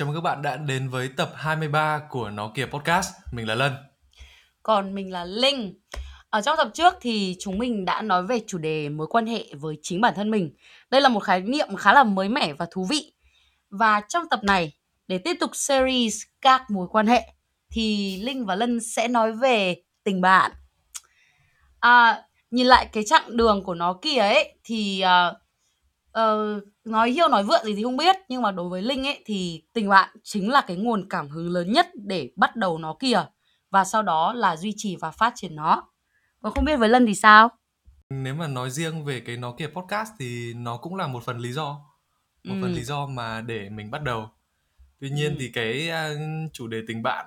Chào mừng các bạn đã đến với tập 23 của Nó Kìa Podcast. Mình là Lân. Còn mình là Linh. Ở trong tập trước thì chúng mình đã nói về chủ đề mối quan hệ với chính bản thân mình. Đây là một khái niệm khá là mới mẻ và thú vị. Và trong tập này, để tiếp tục series các mối quan hệ, thì Linh và Lân sẽ nói về tình bạn. À, nhìn lại cái chặng đường của nó kìa ấy, thì uh, uh, nói hiêu nói vượn gì thì không biết nhưng mà đối với linh ấy thì tình bạn chính là cái nguồn cảm hứng lớn nhất để bắt đầu nó kìa và sau đó là duy trì và phát triển nó còn không biết với lân thì sao nếu mà nói riêng về cái nó kìa podcast thì nó cũng là một phần lý do một ừ. phần lý do mà để mình bắt đầu tuy nhiên ừ. thì cái chủ đề tình bạn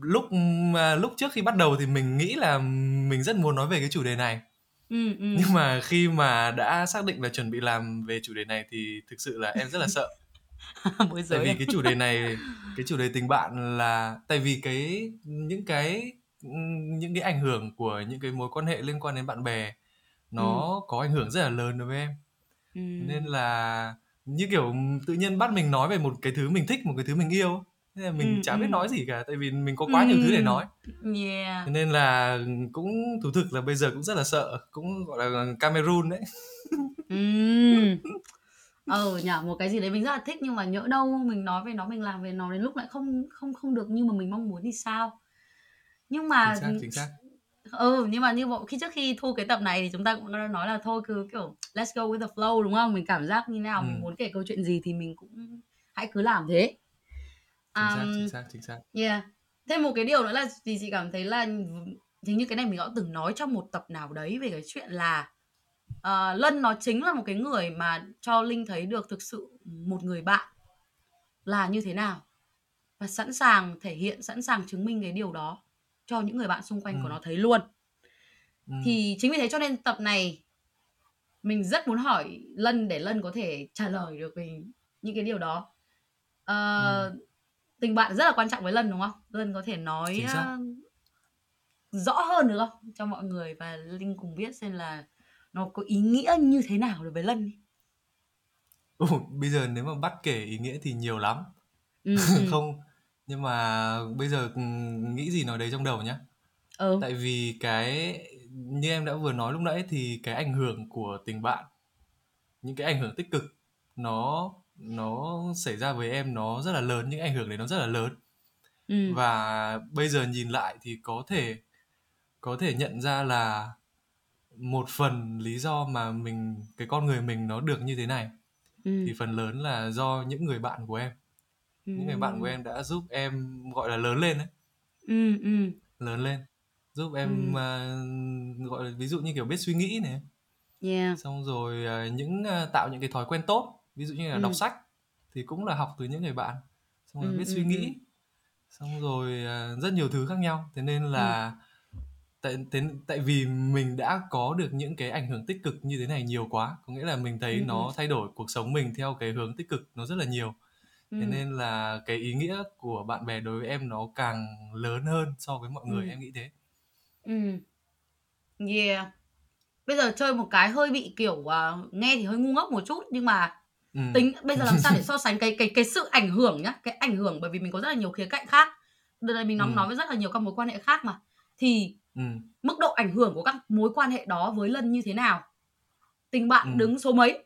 lúc lúc trước khi bắt đầu thì mình nghĩ là mình rất muốn nói về cái chủ đề này Ừ, ừ. nhưng mà khi mà đã xác định là chuẩn bị làm về chủ đề này thì thực sự là em rất là sợ tại vì cái chủ đề này cái chủ đề tình bạn là tại vì cái những cái những cái ảnh hưởng của những cái mối quan hệ liên quan đến bạn bè nó ừ. có ảnh hưởng rất là lớn đối với em ừ. nên là như kiểu tự nhiên bắt mình nói về một cái thứ mình thích một cái thứ mình yêu nên là mình ừ, chả biết ừ. nói gì cả tại vì mình có quá ừ. nhiều thứ để nói yeah. nên là cũng thú thực là bây giờ cũng rất là sợ cũng gọi là Cameroon đấy ừ ừ nhở một cái gì đấy mình rất là thích nhưng mà nhỡ đâu mình nói về nó mình làm về nó đến lúc lại không không không được như mà mình mong muốn thì sao nhưng mà chính xác, chính xác. ừ nhưng mà như bộ khi trước khi thu cái tập này thì chúng ta cũng đã nói là thôi cứ kiểu let's go with the flow đúng không mình cảm giác như nào ừ. mình muốn kể câu chuyện gì thì mình cũng hãy cứ làm thế chính xác chính xác chính xác. yeah. Thêm một cái điều nữa là vì chị cảm thấy là hình như cái này mình đã từng nói trong một tập nào đấy về cái chuyện là uh, lân nó chính là một cái người mà cho linh thấy được thực sự một người bạn là như thế nào và sẵn sàng thể hiện sẵn sàng chứng minh cái điều đó cho những người bạn xung quanh ừ. của nó thấy luôn. Ừ. thì chính vì thế cho nên tập này mình rất muốn hỏi lân để lân có thể trả lời được về những cái điều đó. Uh, ừ tình bạn rất là quan trọng với Lân đúng không? Lân có thể nói uh, rõ hơn được không cho mọi người và Linh cùng biết xem là nó có ý nghĩa như thế nào đối với Lân Ừ, bây giờ nếu mà bắt kể ý nghĩa thì nhiều lắm. Ừ, không, nhưng mà bây giờ nghĩ gì nói đấy trong đầu nhá. Ừ. Tại vì cái như em đã vừa nói lúc nãy thì cái ảnh hưởng của tình bạn, những cái ảnh hưởng tích cực nó nó xảy ra với em nó rất là lớn những ảnh hưởng đấy nó rất là lớn ừ. và bây giờ nhìn lại thì có thể có thể nhận ra là một phần lý do mà mình cái con người mình nó được như thế này ừ. thì phần lớn là do những người bạn của em ừ. những người bạn của em đã giúp em gọi là lớn lên đấy ừ, ừ. lớn lên giúp em ừ. uh, gọi là ví dụ như kiểu biết suy nghĩ này yeah. xong rồi uh, những uh, tạo những cái thói quen tốt ví dụ như là ừ. đọc sách thì cũng là học từ những người bạn xong rồi ừ, biết ừ, suy nghĩ ừ. xong rồi uh, rất nhiều thứ khác nhau thế nên là ừ. tại thế, tại vì mình đã có được những cái ảnh hưởng tích cực như thế này nhiều quá có nghĩa là mình thấy ừ. nó ừ. thay đổi cuộc sống mình theo cái hướng tích cực nó rất là nhiều ừ. thế nên là cái ý nghĩa của bạn bè đối với em nó càng lớn hơn so với mọi người ừ. em nghĩ thế ừ yeah bây giờ chơi một cái hơi bị kiểu uh, nghe thì hơi ngu ngốc một chút nhưng mà ừ. tính bây giờ làm sao để so sánh cái cái cái sự ảnh hưởng nhá cái ảnh hưởng bởi vì mình có rất là nhiều khía cạnh khác đợt này mình nói ừ. nói với rất là nhiều các mối quan hệ khác mà thì ừ. mức độ ảnh hưởng của các mối quan hệ đó với lân như thế nào tình bạn ừ. đứng số mấy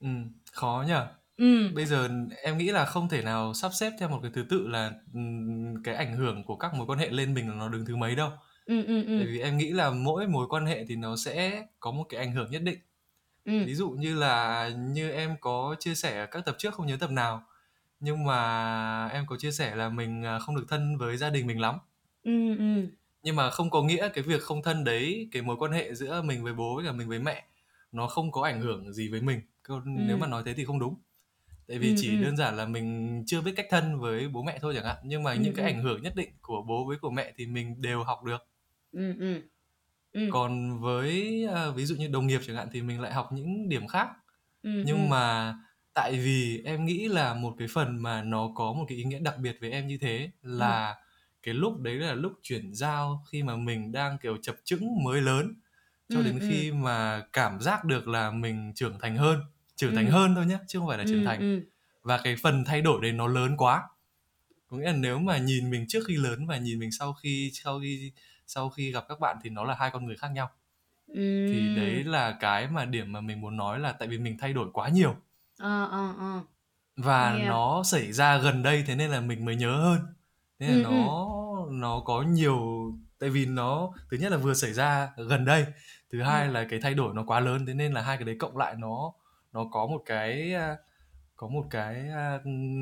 ừ. khó nhở ừ. bây giờ em nghĩ là không thể nào sắp xếp theo một cái thứ tự là cái ảnh hưởng của các mối quan hệ lên mình là nó đứng thứ mấy đâu ừ, ừ, ừ. Bởi vì em nghĩ là mỗi mối quan hệ thì nó sẽ có một cái ảnh hưởng nhất định ừ. ví dụ như là như em có chia sẻ ở các tập trước không nhớ tập nào nhưng mà em có chia sẻ là mình à, không được thân với gia đình mình lắm ừ, ừ. nhưng mà không có nghĩa cái việc không thân đấy cái mối quan hệ giữa mình với bố với cả mình với mẹ nó không có ảnh hưởng gì với mình ừ. nếu mà nói thế thì không đúng tại vì ừ, chỉ ừ. đơn giản là mình chưa biết cách thân với bố mẹ thôi chẳng hạn nhưng mà ừ, những cái ảnh hưởng nhất định của bố với của mẹ thì mình đều học được ừ, ừ. Ừ. còn với à, ví dụ như đồng nghiệp chẳng hạn thì mình lại học những điểm khác ừ, nhưng ừ. mà tại vì em nghĩ là một cái phần mà nó có một cái ý nghĩa đặc biệt với em như thế là ừ. cái lúc đấy là lúc chuyển giao khi mà mình đang kiểu chập chững mới lớn cho ừ, đến ừ. khi mà cảm giác được là mình trưởng thành hơn trưởng thành hơn thôi nhé chứ không phải là trưởng thành và cái phần thay đổi đấy nó lớn quá có nghĩa là nếu mà nhìn mình trước khi lớn và nhìn mình sau khi sau khi sau khi gặp các bạn thì nó là hai con người khác nhau uhm. thì đấy là cái mà điểm mà mình muốn nói là tại vì mình thay đổi quá nhiều ờ ờ ờ và yeah. nó xảy ra gần đây thế nên là mình mới nhớ hơn thế là ừ, nó ừ. nó có nhiều tại vì nó thứ nhất là vừa xảy ra gần đây thứ hai ừ. là cái thay đổi nó quá lớn thế nên là hai cái đấy cộng lại nó nó có một cái có một cái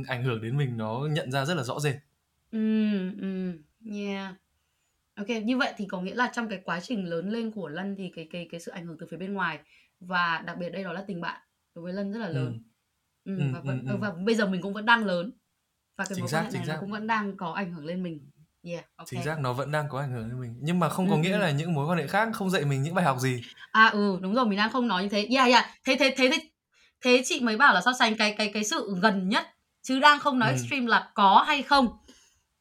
ảnh hưởng đến mình nó nhận ra rất là rõ rệt ừ ừ yeah ok như vậy thì có nghĩa là trong cái quá trình lớn lên của lân thì cái cái cái sự ảnh hưởng từ phía bên ngoài và đặc biệt đây đó là tình bạn đối với lân rất là lớn ừ. Ừ, và, vẫn, ừ, ừ. và bây giờ mình cũng vẫn đang lớn và cái mối quan hệ này nó cũng vẫn đang có ảnh hưởng lên mình Yeah, okay. chính xác nó vẫn đang có ảnh hưởng đến mình nhưng mà không có ừ, nghĩa ừ. là những mối quan hệ khác không dạy mình những bài học gì à ừ đúng rồi mình đang không nói như thế yeah yeah thế thế thế thế thế chị mới bảo là so sánh cái cái cái sự gần nhất chứ đang không nói ừ. extreme là có hay không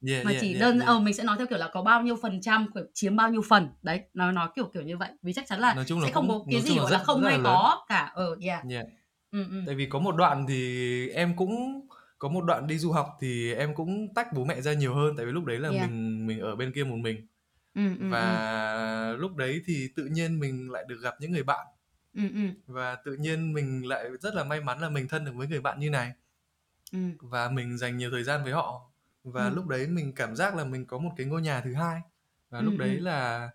yeah, mà yeah, chỉ yeah, đơn yeah. ờ mình sẽ nói theo kiểu là có bao nhiêu phần trăm chiếm bao nhiêu phần đấy nó nói kiểu kiểu như vậy vì chắc chắn là nói chung là sẽ không có cái gì gọi là, là không hay có cả ở ờ yeah. yeah. Ừ, ừ. tại vì có một đoạn thì em cũng có một đoạn đi du học thì em cũng tách bố mẹ ra nhiều hơn tại vì lúc đấy là yeah. mình mình ở bên kia một mình ừ, ừ, và ừ. lúc đấy thì tự nhiên mình lại được gặp những người bạn ừ, ừ. và tự nhiên mình lại rất là may mắn là mình thân được với người bạn như này ừ. và mình dành nhiều thời gian với họ và ừ. lúc đấy mình cảm giác là mình có một cái ngôi nhà thứ hai và ừ, lúc đấy ừ. là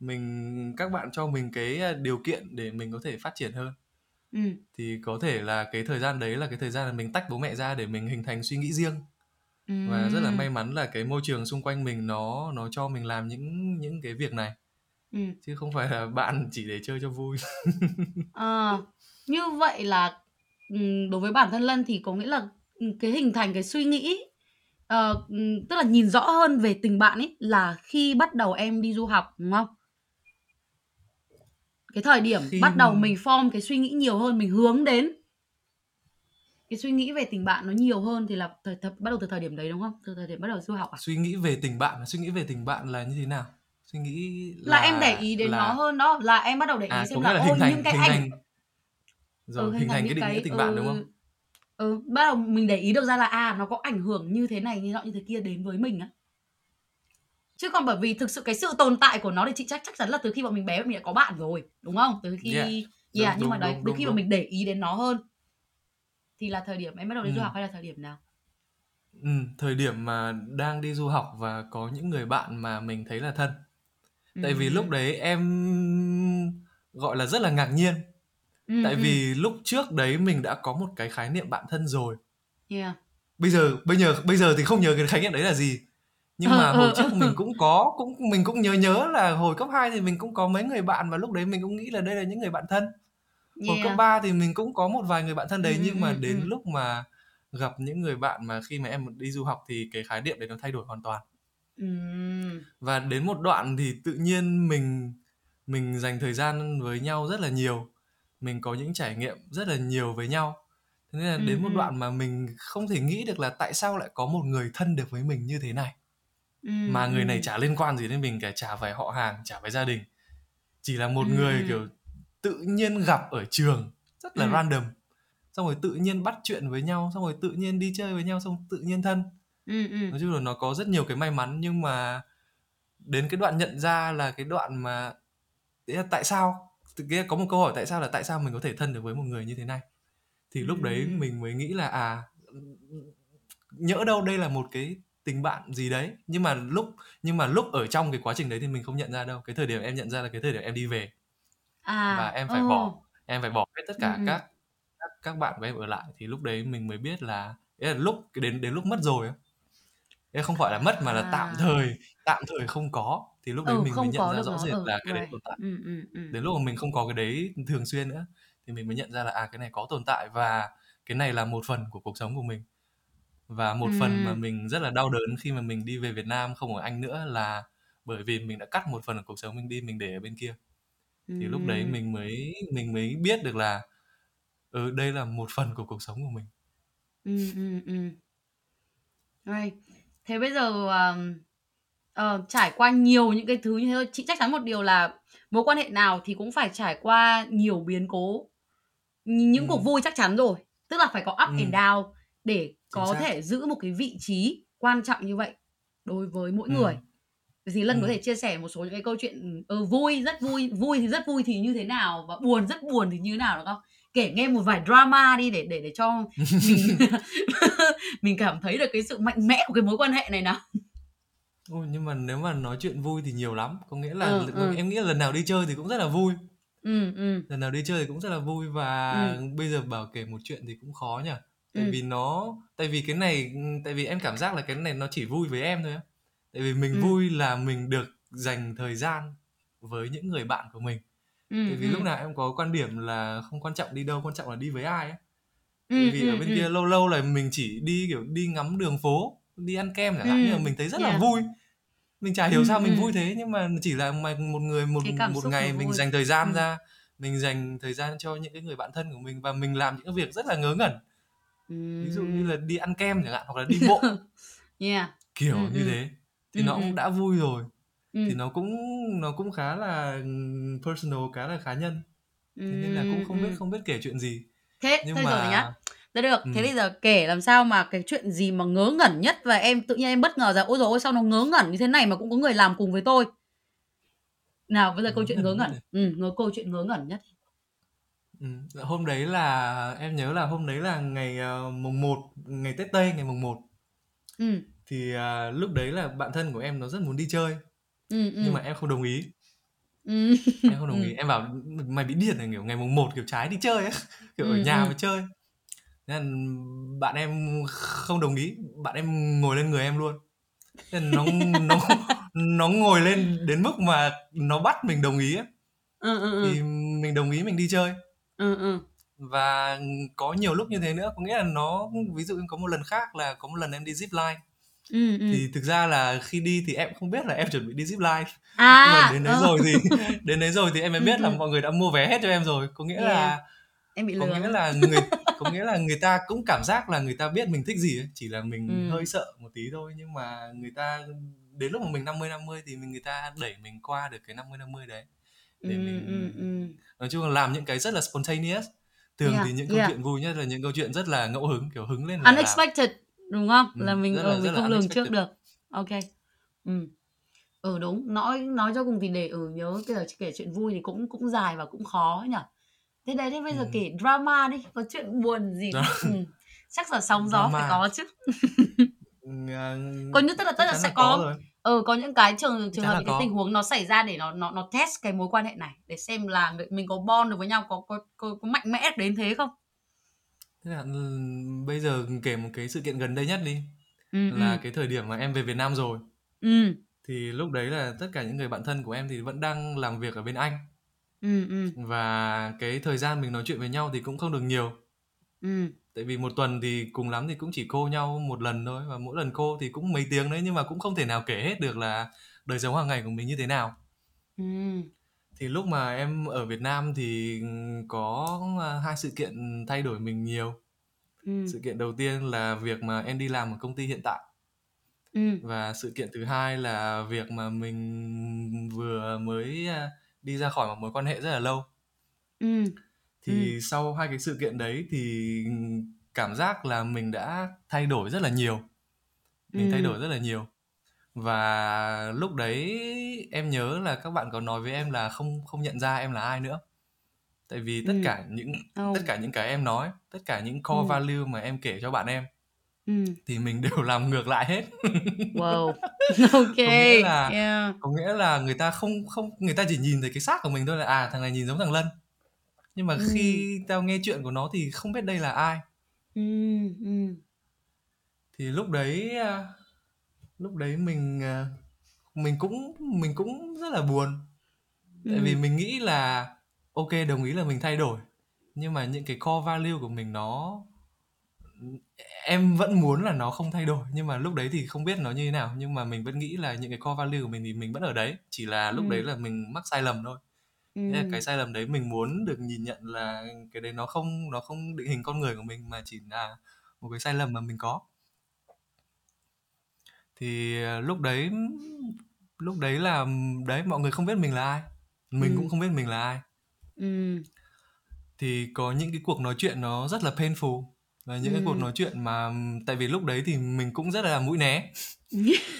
mình các bạn cho mình cái à, điều kiện để mình có thể phát triển hơn ừ. thì có thể là cái thời gian đấy là cái thời gian là mình tách bố mẹ ra để mình hình thành suy nghĩ riêng ừ. và rất là may mắn là cái môi trường xung quanh mình nó nó cho mình làm những những cái việc này ừ. chứ không phải là bạn chỉ để chơi cho vui à, như vậy là đối với bản thân lân thì có nghĩa là cái hình thành cái suy nghĩ uh, tức là nhìn rõ hơn về tình bạn ấy là khi bắt đầu em đi du học đúng không? Cái thời điểm khi... bắt đầu mình form cái suy nghĩ nhiều hơn mình hướng đến cái suy nghĩ về tình bạn nó nhiều hơn thì là thời, thời, bắt đầu từ thời điểm đấy đúng không? Từ thời điểm bắt đầu du học à? Suy nghĩ về tình bạn suy nghĩ về tình bạn là như thế nào? Suy nghĩ là, là em để ý đến là... nó hơn đó là em bắt đầu để ý à, xem là, là ôi thành, những cái ảnh thành... rồi ừ, hình, hình thành, cái định nghĩa tình ừ, bạn đúng không ừ, bắt đầu mình để ý được ra là à nó có ảnh hưởng như thế này như nọ như thế kia đến với mình á chứ còn bởi vì thực sự cái sự tồn tại của nó thì chị chắc chắc chắn là từ khi bọn mình bé mình đã có bạn rồi đúng không từ khi yeah, yeah đúng, nhưng đúng, mà đấy đúng, từ khi đúng. mà mình để ý đến nó hơn thì là thời điểm em bắt đầu đi ừ. du học hay là thời điểm nào ừ, thời điểm mà đang đi du học và có những người bạn mà mình thấy là thân ừ. tại vì lúc đấy em gọi là rất là ngạc nhiên ừ, tại ừ. vì lúc trước đấy mình đã có một cái khái niệm bạn thân rồi. Yeah. bây giờ bây giờ bây giờ thì không nhớ cái khái niệm đấy là gì. Nhưng mà hồi trước mình cũng có cũng mình cũng nhớ nhớ là hồi cấp 2 thì mình cũng có mấy người bạn và lúc đấy mình cũng nghĩ là đây là những người bạn thân. Hồi cấp 3 thì mình cũng có một vài người bạn thân đấy ừ, nhưng mà đến lúc mà gặp những người bạn mà khi mà em đi du học thì cái khái niệm đấy nó thay đổi hoàn toàn. Và đến một đoạn thì tự nhiên mình mình dành thời gian với nhau rất là nhiều mình có những trải nghiệm rất là nhiều với nhau. Thế nên là đến một đoạn mà mình không thể nghĩ được là tại sao lại có một người thân được với mình như thế này. Mà người này chả liên quan gì đến mình cả chả phải họ hàng chả phải gia đình. Chỉ là một người kiểu tự nhiên gặp ở trường rất là random. Xong rồi tự nhiên bắt chuyện với nhau xong rồi tự nhiên đi chơi với nhau xong tự nhiên thân. Nói chung là nó có rất nhiều cái may mắn nhưng mà đến cái đoạn nhận ra là cái đoạn mà tại sao có một câu hỏi tại sao là tại sao mình có thể thân được với một người như thế này? Thì lúc đấy mình mới nghĩ là à nhỡ đâu đây là một cái tình bạn gì đấy nhưng mà lúc nhưng mà lúc ở trong cái quá trình đấy thì mình không nhận ra đâu. Cái thời điểm em nhận ra là cái thời điểm em đi về. À và em phải oh. bỏ em phải bỏ hết tất cả ừ, các các các bạn của em ở lại. Thì lúc đấy mình mới biết là là lúc đến đến lúc mất rồi ấy không phải là mất mà là tạm à. thời tạm thời không có thì lúc đấy ừ, mình mới nhận ra rõ rệt ừ, là cái right. đấy. tồn tại. Ừ, ừ, ừ. đến lúc mà mình không có cái đấy thường xuyên nữa thì mình mới nhận ra là à cái này có tồn tại và cái này là một phần của cuộc sống của mình. Và một phần mà mình rất là đau đớn khi mà mình đi về Việt Nam không ở Anh nữa là bởi vì mình đã cắt một phần của cuộc sống mình đi mình để ở bên kia. Thì lúc đấy mình mới mình mới biết được là ừ đây là một phần của cuộc sống của mình. Ừ ừ ừ right. thế bây giờ uh, uh, trải qua nhiều những cái thứ như thế thôi chị chắc chắn một điều là mối quan hệ nào thì cũng phải trải qua nhiều biến cố những ừ. cuộc vui chắc chắn rồi tức là phải có up ừ. and down để có thể giữ một cái vị trí quan trọng như vậy đối với mỗi ừ. người thì Lân ừ. có thể chia sẻ một số những cái câu chuyện ừ, vui rất vui vui thì rất vui thì như thế nào và buồn rất buồn thì như thế nào được không kể nghe một vài drama đi để để để cho mình mình cảm thấy được cái sự mạnh mẽ của cái mối quan hệ này nào Ôi, nhưng mà nếu mà nói chuyện vui thì nhiều lắm có nghĩa là ừ, ừ. em nghĩ là lần nào đi chơi thì cũng rất là vui ừ, ừ. lần nào đi chơi thì cũng rất là vui và ừ. bây giờ bảo kể một chuyện thì cũng khó nhỉ tại ừ. vì nó tại vì cái này tại vì em cảm giác là cái này nó chỉ vui với em thôi á tại vì mình ừ. vui là mình được dành thời gian với những người bạn của mình ừ, tại vì ừ. lúc nào em có quan điểm là không quan trọng đi đâu quan trọng là đi với ai ấy ừ, vì ừ, ở bên ừ. kia lâu lâu là mình chỉ đi kiểu đi ngắm đường phố đi ăn kem chẳng hạn ừ. nhưng mà mình thấy rất yeah. là vui mình chả hiểu ừ, sao mình ừ. vui thế nhưng mà chỉ là một người một một ngày mình dành thời gian ừ. ra mình dành thời gian cho những cái người bạn thân của mình và mình làm những cái việc rất là ngớ ngẩn ừ. ví dụ như là đi ăn kem chẳng hạn hoặc là đi bộ yeah. kiểu ừ, như ừ. thế thì ừ, nó cũng đã vui rồi ừ. thì nó cũng nó cũng khá là personal khá là cá nhân thế nên là cũng không biết không biết kể chuyện gì thế nhưng thôi mà rồi nhá Được được, thế bây giờ kể làm sao mà cái chuyện gì mà ngớ ngẩn nhất và em tự nhiên em bất ngờ rằng ôi rồi sao nó ngớ ngẩn như thế này mà cũng có người làm cùng với tôi. Nào bây giờ câu chuyện ngớ ngẩn. Ừ, ngớ câu chuyện ngớ ngẩn nhất. Ừ, hôm đấy là em nhớ là hôm đấy là ngày uh, mùng 1, ngày Tết Tây ngày mùng 1. Ừ thì à, lúc đấy là bạn thân của em nó rất muốn đi chơi ừ, ừ. nhưng mà em không đồng ý ừ. em không đồng ý ừ. em bảo mày bị điên này kiểu ngày mùng 1 kiểu trái đi chơi ấy kiểu ừ, ở nhà ừ. mà chơi nên bạn em không đồng ý bạn em ngồi lên người em luôn nên nó nó nó ngồi lên đến mức mà nó bắt mình đồng ý ấy. Ừ, ừ, ừ. thì mình đồng ý mình đi chơi ừ, ừ. và có nhiều lúc như thế nữa có nghĩa là nó ví dụ có một lần khác là có một lần em đi zip line Ừ, ừ. thì thực ra là khi đi thì em không biết là em chuẩn bị đi zip line à, nhưng mà đến đấy ừ. rồi thì đến đấy rồi thì em mới biết ừ, là ừ. mọi người đã mua vé hết cho em rồi có nghĩa yeah. là em bị lừa có nghĩa là người có nghĩa là người ta cũng cảm giác là người ta biết mình thích gì ấy chỉ là mình ừ. hơi sợ một tí thôi nhưng mà người ta đến lúc mà mình 50 50 thì mình người ta đẩy mình qua được cái 50 50 đấy. Để ừ, mình ừ, ừ. nói chung là làm những cái rất là spontaneous. Thường yeah, thì những câu yeah. chuyện vui nhất là những câu chuyện rất là ngẫu hứng kiểu hứng lên là unexpected làm đúng không? Ừ, là mình ừ, mình không lường trước được. Ok. Ừ. Ừ đúng. Nói nói cho cùng thì để ừ nhớ giờ kể chuyện vui thì cũng cũng dài và cũng khó nhỉ thế đấy thế bây giờ ừ. kể drama đi có chuyện buồn gì ừ. chắc là sóng gió phải có chứ ừ, à, có những tức là tức là sẽ có, có ừ có những cái trường trường hợp những cái tình huống nó xảy ra để nó nó nó test cái mối quan hệ này để xem là mình có bond được với nhau có có có, có mạnh mẽ đến thế không Thế là bây giờ kể một cái sự kiện gần đây nhất đi ừ, là ừ. cái thời điểm mà em về Việt Nam rồi. Ừ. Thì lúc đấy là tất cả những người bạn thân của em thì vẫn đang làm việc ở bên Anh. Và cái thời gian mình nói chuyện với nhau thì cũng không được nhiều. Ừ. Tại vì một tuần thì cùng lắm thì cũng chỉ cô nhau một lần thôi và mỗi lần cô thì cũng mấy tiếng đấy nhưng mà cũng không thể nào kể hết được là đời sống hàng ngày của mình như thế nào. Ừ thì lúc mà em ở Việt Nam thì có à, hai sự kiện thay đổi mình nhiều ừ. sự kiện đầu tiên là việc mà em đi làm ở công ty hiện tại ừ. và sự kiện thứ hai là việc mà mình vừa mới à, đi ra khỏi một mối quan hệ rất là lâu ừ. thì ừ. sau hai cái sự kiện đấy thì cảm giác là mình đã thay đổi rất là nhiều mình ừ. thay đổi rất là nhiều và lúc đấy em nhớ là các bạn có nói với em là không không nhận ra em là ai nữa tại vì tất ừ. cả những oh. tất cả những cái em nói tất cả những core ừ. value mà em kể cho bạn em ừ. thì mình đều làm ngược lại hết wow ok có nghĩa là yeah. có nghĩa là người ta không không người ta chỉ nhìn thấy cái xác của mình thôi là à thằng này nhìn giống thằng lân nhưng mà ừ. khi tao nghe chuyện của nó thì không biết đây là ai ừ. Ừ. thì lúc đấy à, lúc đấy mình à, mình cũng mình cũng rất là buồn tại ừ. vì mình nghĩ là ok đồng ý là mình thay đổi nhưng mà những cái core value của mình nó em vẫn muốn là nó không thay đổi nhưng mà lúc đấy thì không biết nó như thế nào nhưng mà mình vẫn nghĩ là những cái core value của mình thì mình vẫn ở đấy chỉ là lúc ừ. đấy là mình mắc sai lầm thôi ừ. cái sai lầm đấy mình muốn được nhìn nhận là cái đấy nó không nó không định hình con người của mình mà chỉ là một cái sai lầm mà mình có thì à, lúc đấy lúc đấy là đấy mọi người không biết mình là ai mình ừ. cũng không biết mình là ai ừ. thì có những cái cuộc nói chuyện nó rất là painful và những cái cuộc nói chuyện mà tại vì lúc đấy thì mình cũng rất là mũi né.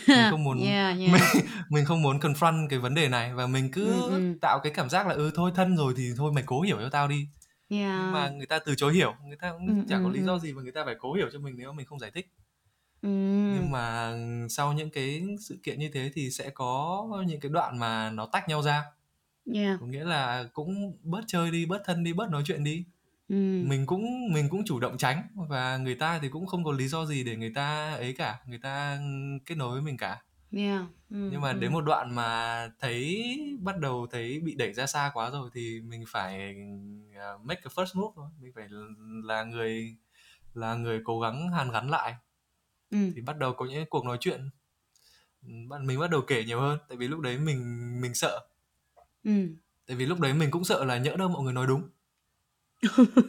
Mình không muốn yeah, yeah. mình mình không muốn confront cái vấn đề này và mình cứ ừ, tạo cái cảm giác là ừ thôi thân rồi thì thôi mày cố hiểu cho tao đi. Nhưng mà người ta từ chối hiểu người ta cũng chẳng có lý do gì mà người ta phải cố hiểu cho mình nếu mà mình không giải thích. Nhưng mà sau những cái sự kiện như thế thì sẽ có những cái đoạn mà nó tách nhau ra. Yeah. có nghĩa là cũng bớt chơi đi bớt thân đi bớt nói chuyện đi mình cũng mình cũng chủ động tránh và người ta thì cũng không có lý do gì để người ta ấy cả người ta kết nối với mình cả. Yeah. ừm, nhưng mà đến một đoạn mà thấy bắt đầu thấy bị đẩy ra xa quá rồi thì mình phải à, make a first move thôi. Mình phải là người là người cố gắng hàn gắn lại. Ừm. thì bắt đầu có những cuộc nói chuyện mình bắt đầu kể nhiều hơn. Tại vì lúc đấy mình mình sợ. Ừm. tại vì lúc đấy mình cũng sợ là nhỡ đâu mọi người nói đúng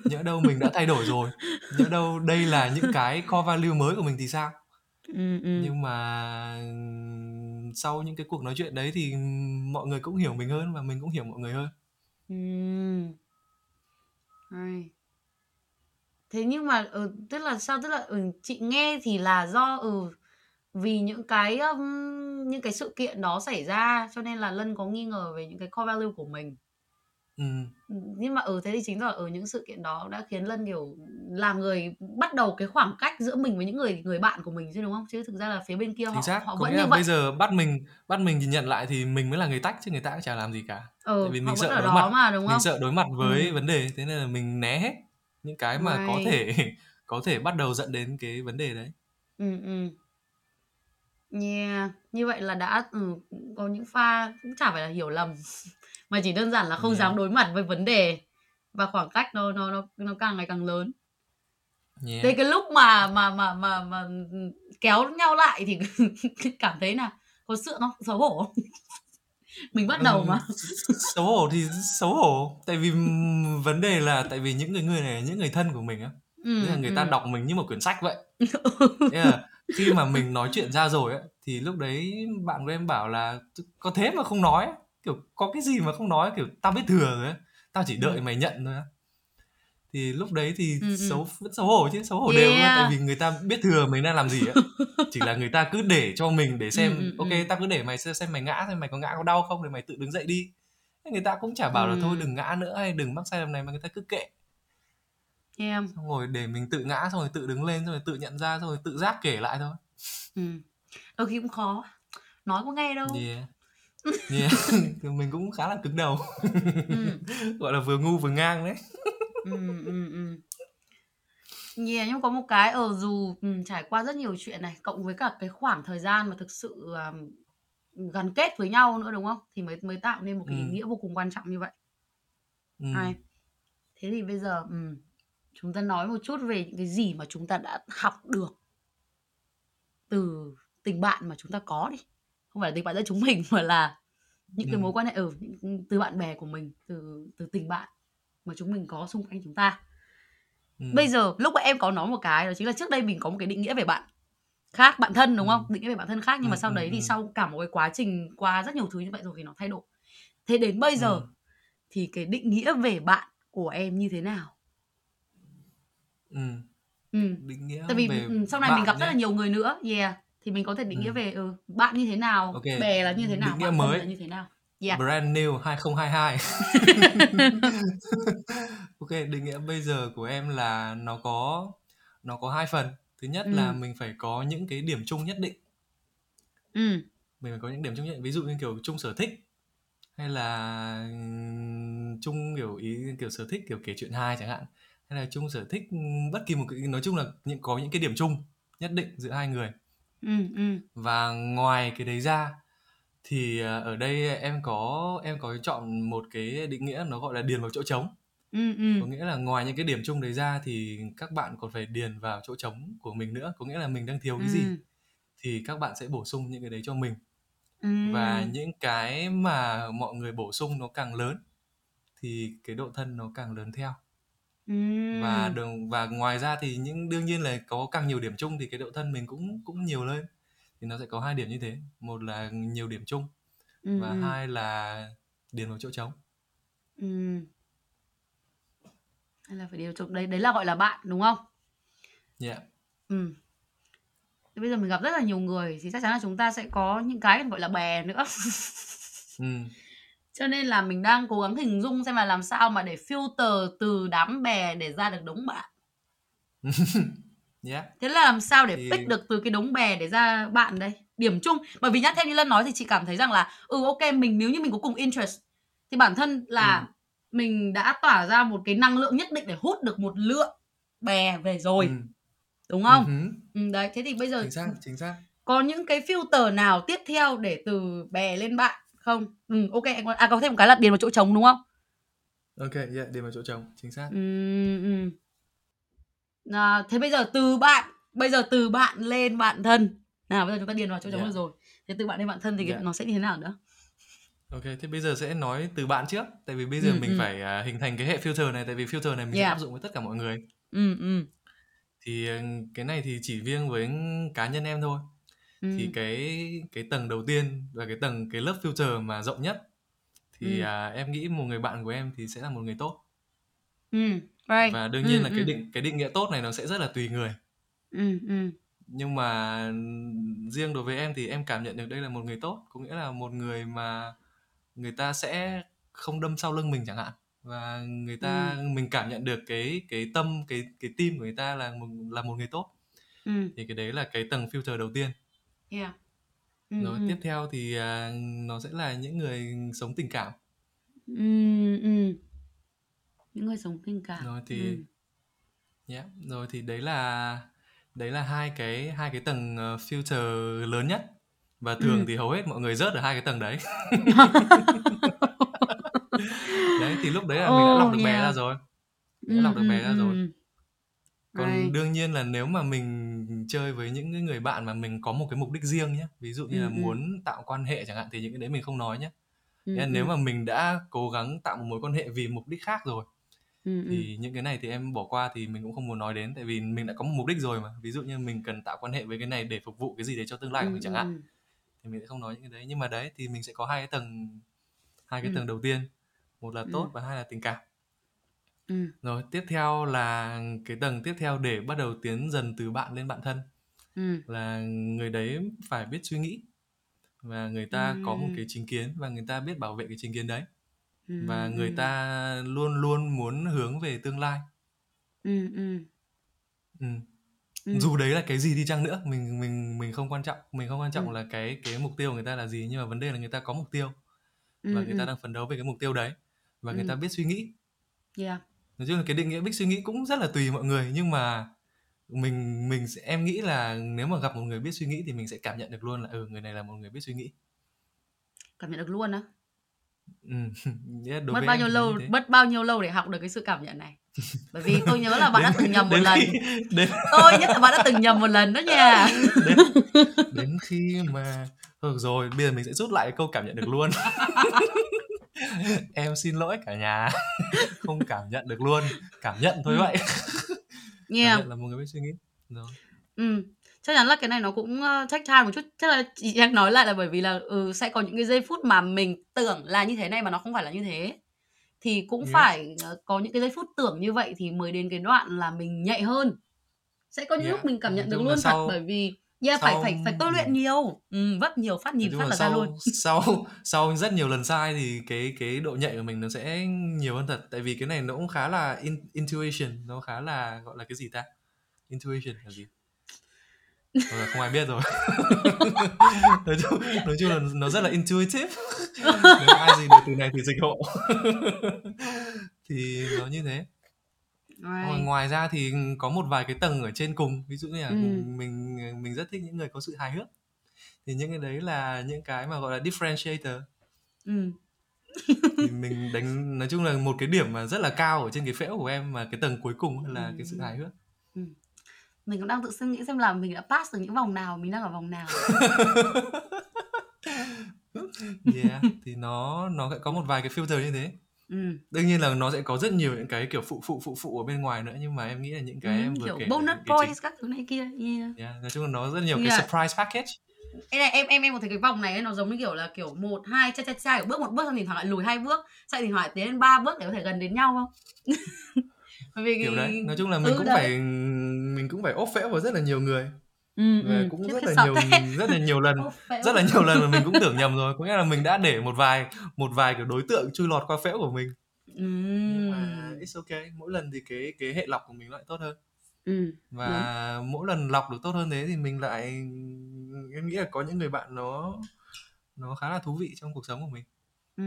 nhỡ đâu mình đã thay đổi rồi. Nhỡ đâu đây là những cái core value mới của mình thì sao? Ừ, ừ. nhưng mà sau những cái cuộc nói chuyện đấy thì mọi người cũng hiểu mình hơn và mình cũng hiểu mọi người hơn. Ừ. thế nhưng mà ừ, tức là sao? Tức là ừ, chị nghe thì là do ừ vì những cái um, những cái sự kiện đó xảy ra cho nên là lân có nghi ngờ về những cái core value của mình Ừm. Nhưng mà, ừ, thế thì chính là, ở những sự kiện đó đã khiến Lân, kiểu, là người bắt đầu cái khoảng cách giữa mình với những người người bạn của mình chứ, đúng không? Chứ thực ra là phía bên kia Chính họ xác, họ có vẫn nghĩa như là vậy. bây giờ bắt mình bắt mình nhìn nhận lại thì mình mới là người tách chứ người ta cũng chả làm gì cả. Tại Ừ, vì họ mình vẫn sợ ở đối đó mặt, mà, đúng mình không? sợ đối mặt với Ừm. vấn đề, thế nên là mình né hết những cái mà có thể có thể bắt đầu dẫn đến cái vấn đề đấy. Ừm, ừm. Yeah, như vậy là đã, ừ, có những pha cũng chả phải là hiểu lầm, mà chỉ đơn giản là không dám Yeah. đối mặt với vấn đề và khoảng cách nó nó nó nó càng ngày càng lớn. Thế Yeah. cái lúc mà mà mà mà mà, kéo nhau lại thì cảm thấy nà có sượng không? Xấu hổ? Mình bắt đầu Ừm, mà. xấu hổ thì xấu hổ, tại vì, vấn đề là tại vì những cái người này là những người thân của mình á, nghĩa là người ta ừm. đọc mình như một quyển sách vậy. Là khi mà mình nói chuyện ra rồi á, thì lúc đấy bạn của em bảo là "Có thế mà không nói á?" Kiểu, có cái gì mà không nói, kiểu, tao biết thừa rồi tao chỉ đợi Ừm. mày nhận thôi á. Thì lúc đấy thì Ừm, ừm. xấu vẫn xấu hổ chứ, xấu hổ đều luôn, tại Yeah. vì người ta biết thừa mình đang làm gì á. Chỉ là người ta cứ để cho mình để Ừm, xem, "Ô ừm. tao cứ để mày xem xem mày ngã xem mày có ngã có đau không thì mày tự đứng dậy đi." Người ta cũng chả bảo là thôi đừng ngã nữa hay đừng mắc sai lầm này mà người ta cứ kệ. Yeah. Xong rồi để mình tự ngã, xong rồi tự đứng lên, xong rồi tự nhận ra, xong rồi tự giác kể lại thôi. Ừm, đôi khi cũng khó, nói có nghe đâu. Yeah. Yeah, mình cũng khá là cứng đầu. Ừm. Gọi là vừa ngu vừa ngang đấy. Ừm, ừm, ừm. Yeah, nhưng có một cái, ờ, dù, ừm, trải qua rất nhiều chuyện này, cộng với cả cái khoảng thời gian mà thực sự, à, gắn kết với nhau nữa, đúng không? Thì mới mới tạo nên một cái ý Ừm. nghĩa vô cùng quan trọng như vậy. Hay. Thế thì bây giờ, ừm, chúng ta nói một chút về những cái gì mà chúng ta đã học được từ tình bạn mà chúng ta có đi. Không phải là tình bạn giữa chúng mình mà là những cái mối Ừm. quan hệ, ừ, những từ bạn bè của mình, từ từ tình bạn mà chúng mình có xung quanh chúng ta. Bây Ừm. giờ lúc mà em có nói một cái đó chính là trước đây mình có một cái định nghĩa về bạn khác, bạn thân, đúng không? Ừm. Định nghĩa về bản thân khác nhưng mà Ừm, sau ừm, đấy thì ừm. sau cả một cái quá trình qua rất nhiều thứ như vậy rồi thì nó thay đổi. Thế đến bây giờ Ừm. thì cái định nghĩa về bạn của em như thế nào? Ừm. Ừm, Định nghĩa tại vì, về sau này mình bạn gặp rất là nhiều người nữa, yeah, thì mình có thể định nghĩa Ừm. về, ừ, bạn như thế nào, OK, bè là như thế nào, định nghĩa thân là mới, như thế nào. Yeah. brand new 2022. OK, định nghĩa bây giờ của em là nó có nó có hai phần. Thứ nhất là Ừm. mình phải có những cái điểm chung nhất định. Ừm. Mình phải có những điểm chung nhất định, ví dụ như, kiểu, chung sở thích, hay là, chung, kiểu, ý, kiểu, sở thích, kiểu, kể chuyện hài chẳng hạn, hay là chung sở thích, bất kỳ một cái nói chung là những có những cái điểm chung nhất định giữa hai người. Ừm, ừm. Và ngoài cái đấy ra thì, ờ, ở đây em có em có chọn một cái định nghĩa nó gọi là điền vào chỗ trống. Ừm, Có ừm. nghĩa là ngoài những cái điểm chung đấy ra thì các bạn còn phải điền vào chỗ trống của mình nữa, có nghĩa là mình đang thiếu cái gì Ừm. thì các bạn sẽ bổ sung những cái đấy cho mình. Và Ừm. những cái mà mọi người bổ sung nó càng lớn thì cái độ thân nó càng lớn theo. Và Ừm. đồng và ngoài ra thì những đương nhiên là có càng nhiều điểm chung thì cái độ thân mình cũng cũng nhiều lên. Thì nó sẽ có hai điểm như thế, một là nhiều điểm chung Ừm, và ừm. hai là điền vào chỗ trống. Ừm. Hay là phải điều chục đấy đấy là gọi là bạn, đúng không? Yeah. Ừm. Thì bây giờ mình gặp rất là nhiều người thì chắc chắn là chúng ta sẽ có những cái gọi là bè nữa. Ừm. Cho nên là mình đang cố gắng hình dung xem là làm sao mà để filter từ đám bè để ra được đống bạn. Yeah. Thế là làm sao để Thì pick được từ cái đống bè để ra bạn đây? Điểm chung, bởi vì nhá theo như Lân nói thì chị cảm thấy rằng là ừ ok mình nếu như mình có cùng interest thì bản thân là Ừm. mình đã tỏa ra một cái năng lượng nhất định để hút được một lượng bè về rồi. Ừm. Đúng không? hứm. Ừm, đấy, thế thì bây giờ Chính xác, chính xác. có những cái filter nào tiếp theo để từ bè lên bạn không? Ừm, ok anh à, có thêm một cái là điền vào chỗ trống, đúng không? OK, yeah, điền vào chỗ trống, chính xác. Ừm, ừm. À, thế bây giờ từ bạn bây giờ từ bạn lên bạn thân. Nào, bây giờ chúng ta điền vào chỗ trống Yeah. được rồi. Thế từ bạn lên bạn thân thì Yeah. nó sẽ như thế nào nữa? OK, thế bây giờ sẽ nói từ bạn trước, tại vì bây giờ Ừm, mình ừm. phải, à, hình thành cái hệ filter này, tại vì filter này mình Yeah. áp dụng với tất cả mọi người. Ừm, ừm. Thì, cái này thì chỉ riêng với cá nhân em thôi. Thì cái cái tầng đầu tiên và cái tầng cái lớp filter mà rộng nhất thì, Ừm. à, em nghĩ một người bạn của em thì sẽ là một người tốt. Ừm, right. Và đương nhiên Ừm, là cái ừm. định cái định nghĩa tốt này nó sẽ rất là tùy người. Ừm, ừm. Nhưng mà, riêng đối với em thì em cảm nhận được đây là một người tốt, có nghĩa là một người mà người ta sẽ không đâm sau lưng mình chẳng hạn. Và người ta Ừm. mình cảm nhận được cái cái tâm, cái cái tim của người ta là một là một người tốt. Ừm. Thì cái đấy là cái tầng filter đầu tiên. Yeah. Ừm, Rồi ừm. tiếp theo thì, à, nó sẽ là những người sống tình cảm. Ừm, ừm. Những người sống tình cảm. Rồi thì Ừm. yeah, rồi thì đấy là đấy là hai cái hai cái tầng, ờ, filter lớn nhất. Và thường Ừm. thì hầu hết mọi người rớt ở hai cái tầng đấy. Đấy, thì lúc đấy là mình đã lọc Oh, được bè ra yeah. rồi. Mình đã Ừm, lọc được ừm, bè ra rồi. ừm. Còn Right. đương nhiên là nếu mà mình chơi với những cái người bạn mà mình có một cái mục đích riêng nhá, ví dụ như là Ừm, ừm. muốn tạo quan hệ chẳng hạn thì những cái đấy mình không nói. Nghĩa là Ừm, nếu ừm. mà mình đã cố gắng tạo một mối quan hệ vì mục đích khác rồi Ừm, ừm. thì những cái này thì em bỏ qua thì mình cũng không muốn nói đến, tại vì mình đã có một mục đích rồi mà. Ví dụ như mình cần tạo quan hệ với cái này để phục vụ cái gì đấy cho tương lai của Ừm, mình chẳng hạn, thì mình sẽ không nói những cái đấy. Nhưng mà đấy, thì mình sẽ có hai cái tầng hai cái tầng đầu tiên, một là tốt và hai là tình cảm. Ừm. Rồi, tiếp theo là cái tầng tiếp theo để bắt đầu tiến dần từ bạn lên bạn thân Ừm. là người đấy phải biết suy nghĩ và người ta có một Ừm. cái chính kiến và người ta biết bảo vệ cái chính kiến đấy. Và Ừm, người ừm. ta luôn luôn muốn hướng về tương lai. Ừm, ừm. Ừm. Ừm. Dù đấy là cái gì đi chăng nữa, mình mình mình không quan trọng, mình không quan trọng Ừm. là cái cái mục tiêu của người ta là gì, nhưng mà vấn đề là người ta có mục tiêu và Ừm, người ta ừm. đang phấn đấu về cái mục tiêu đấy và người ta Ừm. biết suy nghĩ. Yeah. Nói chung là cái định nghĩa biết suy nghĩ cũng rất là tùy mọi người, nhưng mà mình mình sẽ em nghĩ là nếu mà gặp một người biết suy nghĩ thì mình sẽ cảm nhận được luôn là, ừ, người này là một người biết suy nghĩ. Cảm nhận được luôn á? Ừm, yeah, Mất bao nhiêu lâu mất bao nhiêu lâu để học được cái sự cảm nhận này? Bởi vì tôi nhớ là bạn Đến đã từng nhầm một lần. khi đến Tôi nhớ là bạn đã từng nhầm một lần đó nha. đến đến khi mà được rồi, bây giờ mình sẽ rút lại câu cảm nhận được luôn. Em xin lỗi cả nhà, không cảm nhận được luôn, cảm nhận thôi Ừm. vậy. Cảm Yeah. nhận là một người biết suy nghĩ. Rồi. Ừm, chắc chắn là cái này nó cũng, ơ, take time một chút. Chắc là chị đang nói lại là bởi vì là, ừ, sẽ có những cái giây phút mà mình tưởng là như thế này mà nó không phải là như thế. Thì cũng Yep. phải, ờ, có những cái giây phút tưởng như vậy thì mới đến cái đoạn là mình nhạy hơn. Sẽ có những lúc Yeah, mình cảm nhận được luôn thật, sau bởi vì yeah, phải sau phải phải tôi luyện ừm. nhiều, ừm, vấp nhiều phát nhìn phát là là ra luôn. sau sau sau rất nhiều lần sai thì cái cái độ nhạy của mình nó sẽ nhiều hơn thật. Tại vì cái này nó cũng khá là in intuition, nó khá là, gọi là, cái gì ta? Intuition là gì? Là không ai biết rồi. Nói chung nói chung là nó rất là intuitive. Nếu ai dịch được từ này thì dịch hộ. Thì nó như thế. Rồi Right. ngoài ra thì có một vài cái tầng ở trên cùng, ví dụ như là, Ừm. mình, ờ, mình rất thích những người có sự hài hước. Thì những cái đấy là những cái mà, gọi là, differentiator. Ừm. Thì mình đánh nói chung là một cái điểm mà rất là cao ở trên cái phễu của em mà cái tầng cuối cùng là cái sự hài hước. Ừm. Mình cũng đang tự suy nghĩ xem là mình đã pass được những vòng nào, mình đang ở vòng nào. Yeah, thì nó nó sẽ có một vài cái filter như thế. Ừm. Đương nhiên là nó sẽ có rất nhiều những cái, kiểu, phụ phụ, phụ phụ ở bên ngoài nữa, nhưng mà em nghĩ là những cái em Ừm, vừa kiểu kể là bonus những cái chính. points các thứ này kia, yeah. Yeah, nói chung là nó rất nhiều cái Yeah. surprise package. Ê này, em em em có thấy cái vòng này ấy, nó giống như kiểu là, kiểu, 1, 2 cha cha cha, kiểu, bước một bước xong thỉnh thoảng lại lùi hai bước, xong thỉnh thoảng lại tiến lên 3 bước để có thể gần đến nhau không? Bởi vì Kiểu đấy, nói chung là mình ừ, cũng đấy. phải mình mình cũng phải ốp phễu vào rất là nhiều người ừ, và ừ, cũng rất là nhiều rất là nhiều lần rất là nhiều lần mà mình cũng tưởng nhầm rồi. Có nghĩa là mình đã để một vài một vài kiểu đối tượng chui lọt qua phễu của mình. Ừ. nhưng mà it's okay mỗi lần thì cái cái hệ lọc của mình lại tốt hơn. Ừ, và đúng. mỗi lần lọc được tốt hơn thế thì mình lại em nghĩ là có những người bạn nó nó khá là thú vị trong cuộc sống của mình. Ừ.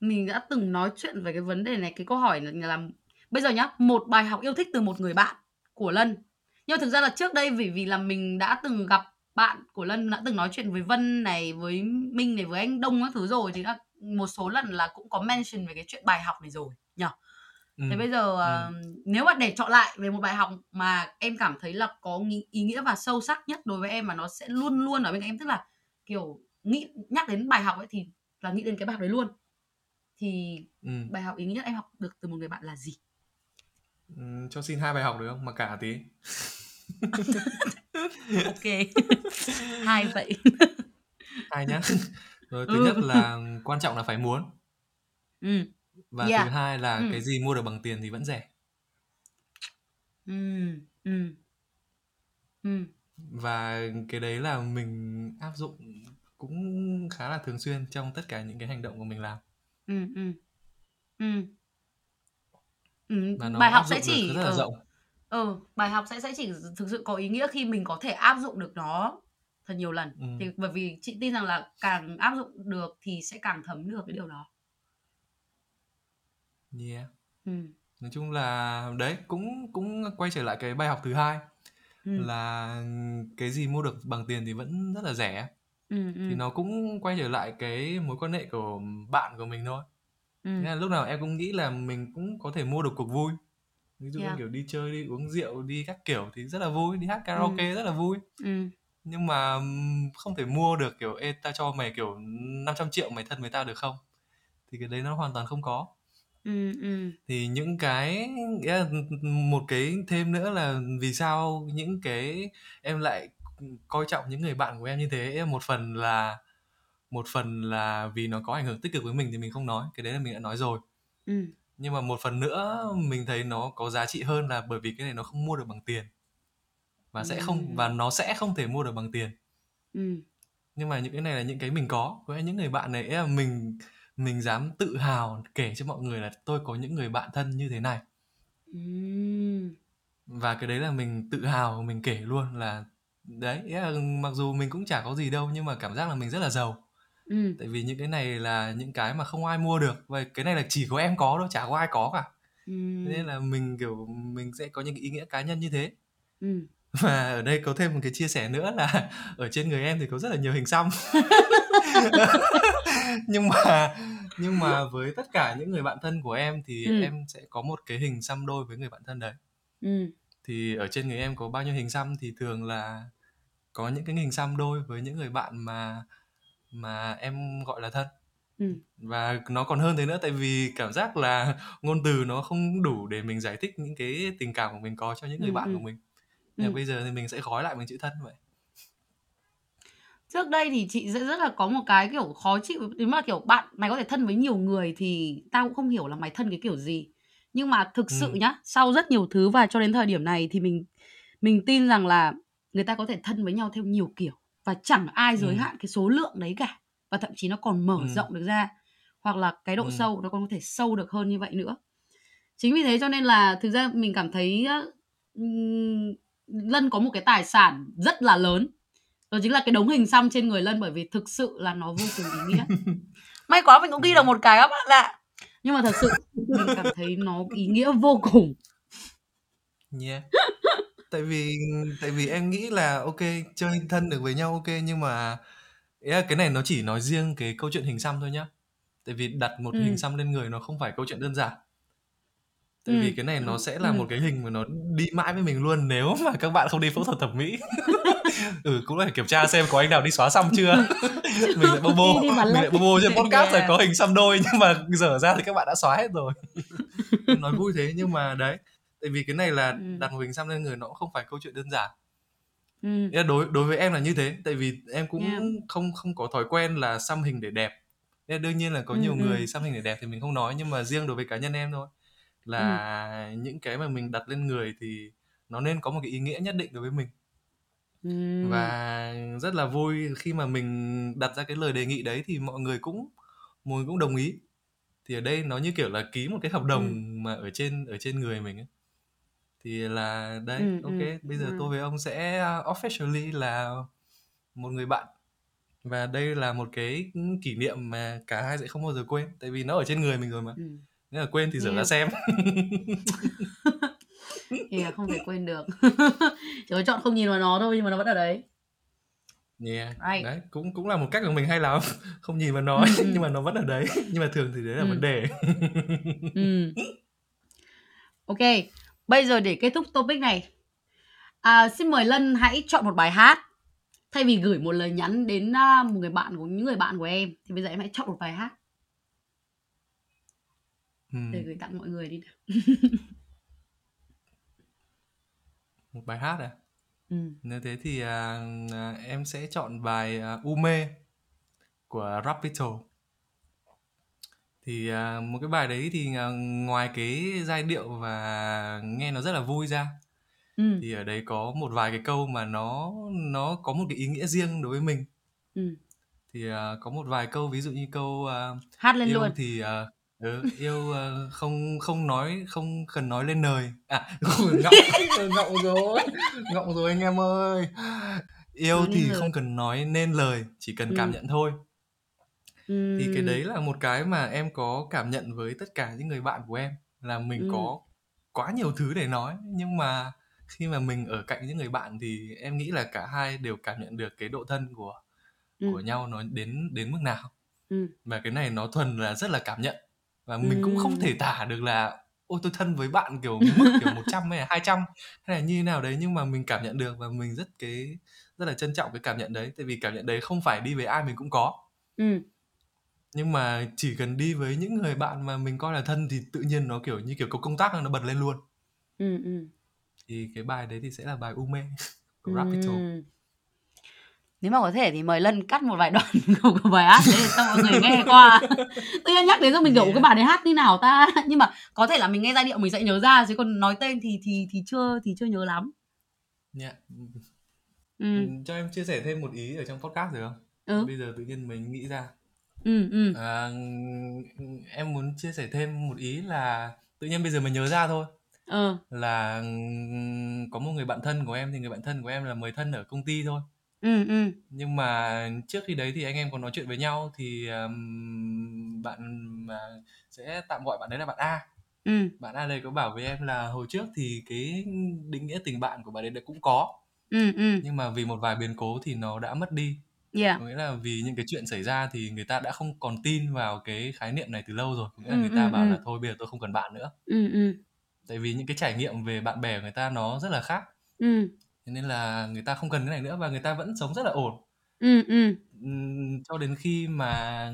mình đã từng nói chuyện về cái vấn đề này cái câu hỏi là, là bây giờ nhá một bài học yêu thích từ một người bạn của lân nhưng thực ra là trước đây vì vì là mình đã từng gặp bạn của lân đã từng nói chuyện với vân này với minh này với anh đông các thứ rồi thì là một số lần là cũng có mention về cái chuyện bài học này rồi nhở ừ. thế bây giờ ừ. uh, nếu mà để chọn lại về một bài học mà em cảm thấy là có ý nghĩa và sâu sắc nhất đối với em mà nó sẽ luôn luôn ở bên cạnh em tức là kiểu nghĩ nhắc đến bài học ấy thì là nghĩ đến cái bài học đấy luôn thì ừ. bài học ý nghĩa nhất em học được từ một người bạn là gì cho xin hai bài học được không mà cả tí ok hai vậy hai nhá rồi thứ ừ. nhất là quan trọng là phải muốn ừ. và yeah. thứ hai là ừ. cái gì mua được bằng tiền thì vẫn rẻ ừ. Ừ. Ừ. và cái đấy là mình áp dụng cũng khá là thường xuyên trong tất cả những cái hành động của mình làm ừ. Ừ. Ừ. Ừ. Và nó bài học sẽ chỉ rất là ừ. rộng ừ bài học sẽ sẽ chỉ thực sự có ý nghĩa khi mình có thể áp dụng được nó thật nhiều lần thì bởi vì chị tin rằng là càng áp dụng được thì sẽ càng thấm được cái điều đó yeah ừ. nói chung là đấy cũng cũng quay trở lại cái bài học thứ hai ừ. là cái gì mua được bằng tiền thì vẫn rất là rẻ ừ, ừ. thì nó cũng quay trở lại cái mối quan hệ của bạn của mình thôi ừ. Nên là lúc nào em cũng nghĩ là mình cũng có thể mua được cuộc vui ví dụ yeah. như kiểu đi chơi đi uống rượu đi các kiểu thì rất là vui đi hát karaoke ừ. rất là vui ừ. nhưng mà không thể mua được kiểu ê ta cho mày kiểu 500 triệu mày thân với tao được không thì cái đấy nó hoàn toàn không có ừ, ừ. thì những cái một cái thêm nữa là vì sao những cái em lại coi trọng những người bạn của em như thế một phần là một phần là vì nó có ảnh hưởng tích cực với mình thì mình không nói cái đấy là mình đã nói rồi. Ừ. Nhưng mà một phần nữa mình thấy nó có giá trị hơn là bởi vì cái này nó không mua được bằng tiền. Và sẽ không và nó sẽ không thể mua được bằng tiền. Ừ. nhưng mà những cái này là những cái mình có. Với những người bạn này là mình mình dám tự hào kể cho mọi người là tôi có những người bạn thân như thế này. Ừ. và cái đấy là mình tự hào mình kể luôn là đấy là mặc dù mình cũng chả có gì đâu nhưng mà cảm giác là mình rất là giàu Ừm. Tại vì những cái này là những cái mà không ai mua được và cái này là chỉ có em có thôi, chả có ai có cả. Thế nên là mình, kiểu, mình sẽ có những cái ý nghĩa cá nhân như thế. Ừm. Và ở đây có thêm một cái chia sẻ nữa là ở trên người em thì có rất là nhiều hình xăm. Nhưng mà nhưng mà với tất cả những người bạn thân của em thì Ừm. em sẽ có một cái hình xăm đôi với người bạn thân đấy. Ừm. Thì ở trên người em có bao nhiêu hình xăm thì thường là có những cái hình xăm đôi với những người bạn mà mà em gọi là thân ừ. và nó còn hơn thế nữa tại vì cảm giác là ngôn từ nó không đủ để mình giải thích những cái tình cảm của mình có cho những người ừ, bạn ừ. của mình nhưng ừ. bây giờ thì mình sẽ gói lại bằng chữ thân vậy trước đây thì chị sẽ rất là có một cái kiểu khó chịu nếu mà kiểu bạn mày có thể thân với nhiều người thì tao cũng không hiểu là mày thân cái kiểu gì nhưng mà thực ừ. sự nhá sau rất nhiều thứ và cho đến thời điểm này thì mình mình tin rằng là người ta có thể thân với nhau theo nhiều kiểu và chẳng ai giới ừ. hạn cái số lượng đấy cả. Và thậm chí nó còn mở ừ. rộng được ra. Hoặc là cái độ ừ. sâu nó còn có thể sâu được hơn như vậy nữa. Chính vì thế cho nên là thực ra mình cảm thấy lân có một cái tài sản rất là lớn. Đó chính là cái đống hình xăm trên người lân bởi vì thực sự là nó vô cùng ý nghĩa. May quá mình cũng ghi được một cái các bạn ạ. Nhưng mà thật sự mình cảm thấy nó ý nghĩa vô cùng. Yeah tại vì tại vì em nghĩ là ok chơi thân được với nhau ok nhưng mà cái này nó chỉ nói riêng cái câu chuyện hình xăm thôi nhá. Tại vì đặt một ừ. hình xăm lên người nó không phải câu chuyện đơn giản. Tại ừ. vì cái này nó sẽ là ừ. một cái hình mà nó đi mãi với mình luôn nếu mà các bạn không đi phẫu thuật thẩm mỹ. Ừ cũng phải kiểm tra xem có anh nào đi xóa xăm chưa. Mình lại bô bô mình lại bô bô trên podcast rồi có hình xăm đôi nhưng mà dở ra thì các bạn đã xóa hết rồi. Nói vui thế nhưng mà đấy tại vì cái này là ừ. đặt một hình xăm lên người nó cũng không phải câu chuyện đơn giản ừ. đối đối với em là như thế tại vì em cũng yeah. không không có thói quen là xăm hình để đẹp nên đương nhiên là có ừ, nhiều ừ. người xăm hình để đẹp thì mình không nói nhưng mà riêng đối với cá nhân em thôi là ừ. những cái mà mình đặt lên người thì nó nên có một cái ý nghĩa nhất định đối với mình và rất là vui khi mà mình đặt ra cái lời đề nghị đấy thì mọi người cũng mọi người cũng đồng ý thì ở đây nó như kiểu là ký một cái hợp đồng ừ. mà ở trên ở trên người mình ấy. Thì là đây ừ, ok ừ, bây giờ tôi với ông sẽ officially là một người bạn và đây là một cái kỷ niệm mà cả hai sẽ không bao giờ quên tại vì nó ở trên người mình rồi mà ừ. nếu là quên thì dở ra xem thì là không thể quên được chỉ có chọn không nhìn vào nó thôi nhưng mà nó vẫn ở đấy Yeah. Right. Đấy, cũng cũng là một cách của mình hay làm không nhìn vào nó nhưng mà nó vẫn ở đấy. Nhưng mà thường thì đấy là vấn đề. ừ. Ok, bây giờ để kết thúc topic này. À, xin mời Lân hãy chọn một bài hát. Thay vì gửi một lời nhắn đến uh, một người bạn của những người bạn của em thì bây giờ em hãy chọn một bài hát. Để gửi tặng mọi người đi một bài hát à? Ừ. nếu thế thì uh, em sẽ chọn bài uh, Ume của Rapito thì uh, một cái bài đấy thì uh, ngoài cái giai điệu và nghe nó rất là vui ra ừ. thì ở đấy có một vài cái câu mà nó nó có một cái ý nghĩa riêng đối với mình ừ. thì uh, có một vài câu ví dụ như câu uh, hát lên yêu luôn thì uh, ừ, yêu uh, không không nói không cần nói lên lời à ngọng ngọng rồi ngọng rồi anh em ơi yêu thì không cần nói nên lời chỉ cần ừ. cảm nhận thôi ừ. Thì cái đấy là một cái mà em có cảm nhận với tất cả những người bạn của em là mình ừ. có quá nhiều thứ để nói nhưng mà khi mà mình ở cạnh những người bạn thì em nghĩ là cả hai đều cảm nhận được cái độ thân của ừ. của nhau nó đến đến mức nào ừ. và cái này nó thuần là rất là cảm nhận và mình cũng không thể tả được là ôi tôi thân với bạn kiểu mức kiểu 100 hay là 200 hay là như thế nào đấy nhưng mà mình cảm nhận được và mình rất cái rất là trân trọng cái cảm nhận đấy tại vì cảm nhận đấy không phải đi với ai mình cũng có ừ. Nhưng mà chỉ cần đi với những người bạn mà mình coi là thân thì tự nhiên nó kiểu như kiểu có công tác nó bật lên luôn. Ừ, ừ. Thì cái bài đấy thì sẽ là bài Ume của Rapito nếu mà có thể thì mời Lân cắt một vài đoạn của, của bài hát đấy để cho mọi người nghe qua. Tự nhiên nhắc đến rồi mình kiểu yeah. cái bài đấy hát như nào ta? Nhưng mà có thể là mình nghe giai điệu mình sẽ nhớ ra chứ còn nói tên thì thì thì chưa thì chưa nhớ lắm. Yeah. ừ. cho em chia sẻ thêm một ý ở trong podcast được không? Ừ. bây giờ tự nhiên mình nghĩ ra ừ, ừ. À, em muốn chia sẻ thêm một ý là tự nhiên bây giờ mình nhớ ra thôi Ờ. Là, có một người bạn thân của em thì người bạn thân của em là người thân ở công ty thôi. Ừm, ừm. Nhưng mà trước khi đấy thì anh em có nói chuyện với nhau thì, ờm, bạn mà sẽ tạm gọi bạn đấy là bạn A. Ừm. Bạn A này có bảo với em là hồi trước thì cái định nghĩa tình bạn của bạn ấy cũng có. Ừm, ừm. Nhưng mà vì một vài biến cố thì nó đã mất đi. Yeah. Có nghĩa là vì những cái chuyện xảy ra thì người ta đã không còn tin vào cái khái niệm này từ lâu rồi. Có nghĩa là người ta bảo là "Thôi bây giờ tôi không cần bạn nữa." Ừm, ừm tại vì những cái trải nghiệm về bạn bè của người ta nó rất là khác ừ. thế nên là người ta không cần cái này nữa và người ta vẫn sống rất là ổn ừ, ừ. cho đến khi mà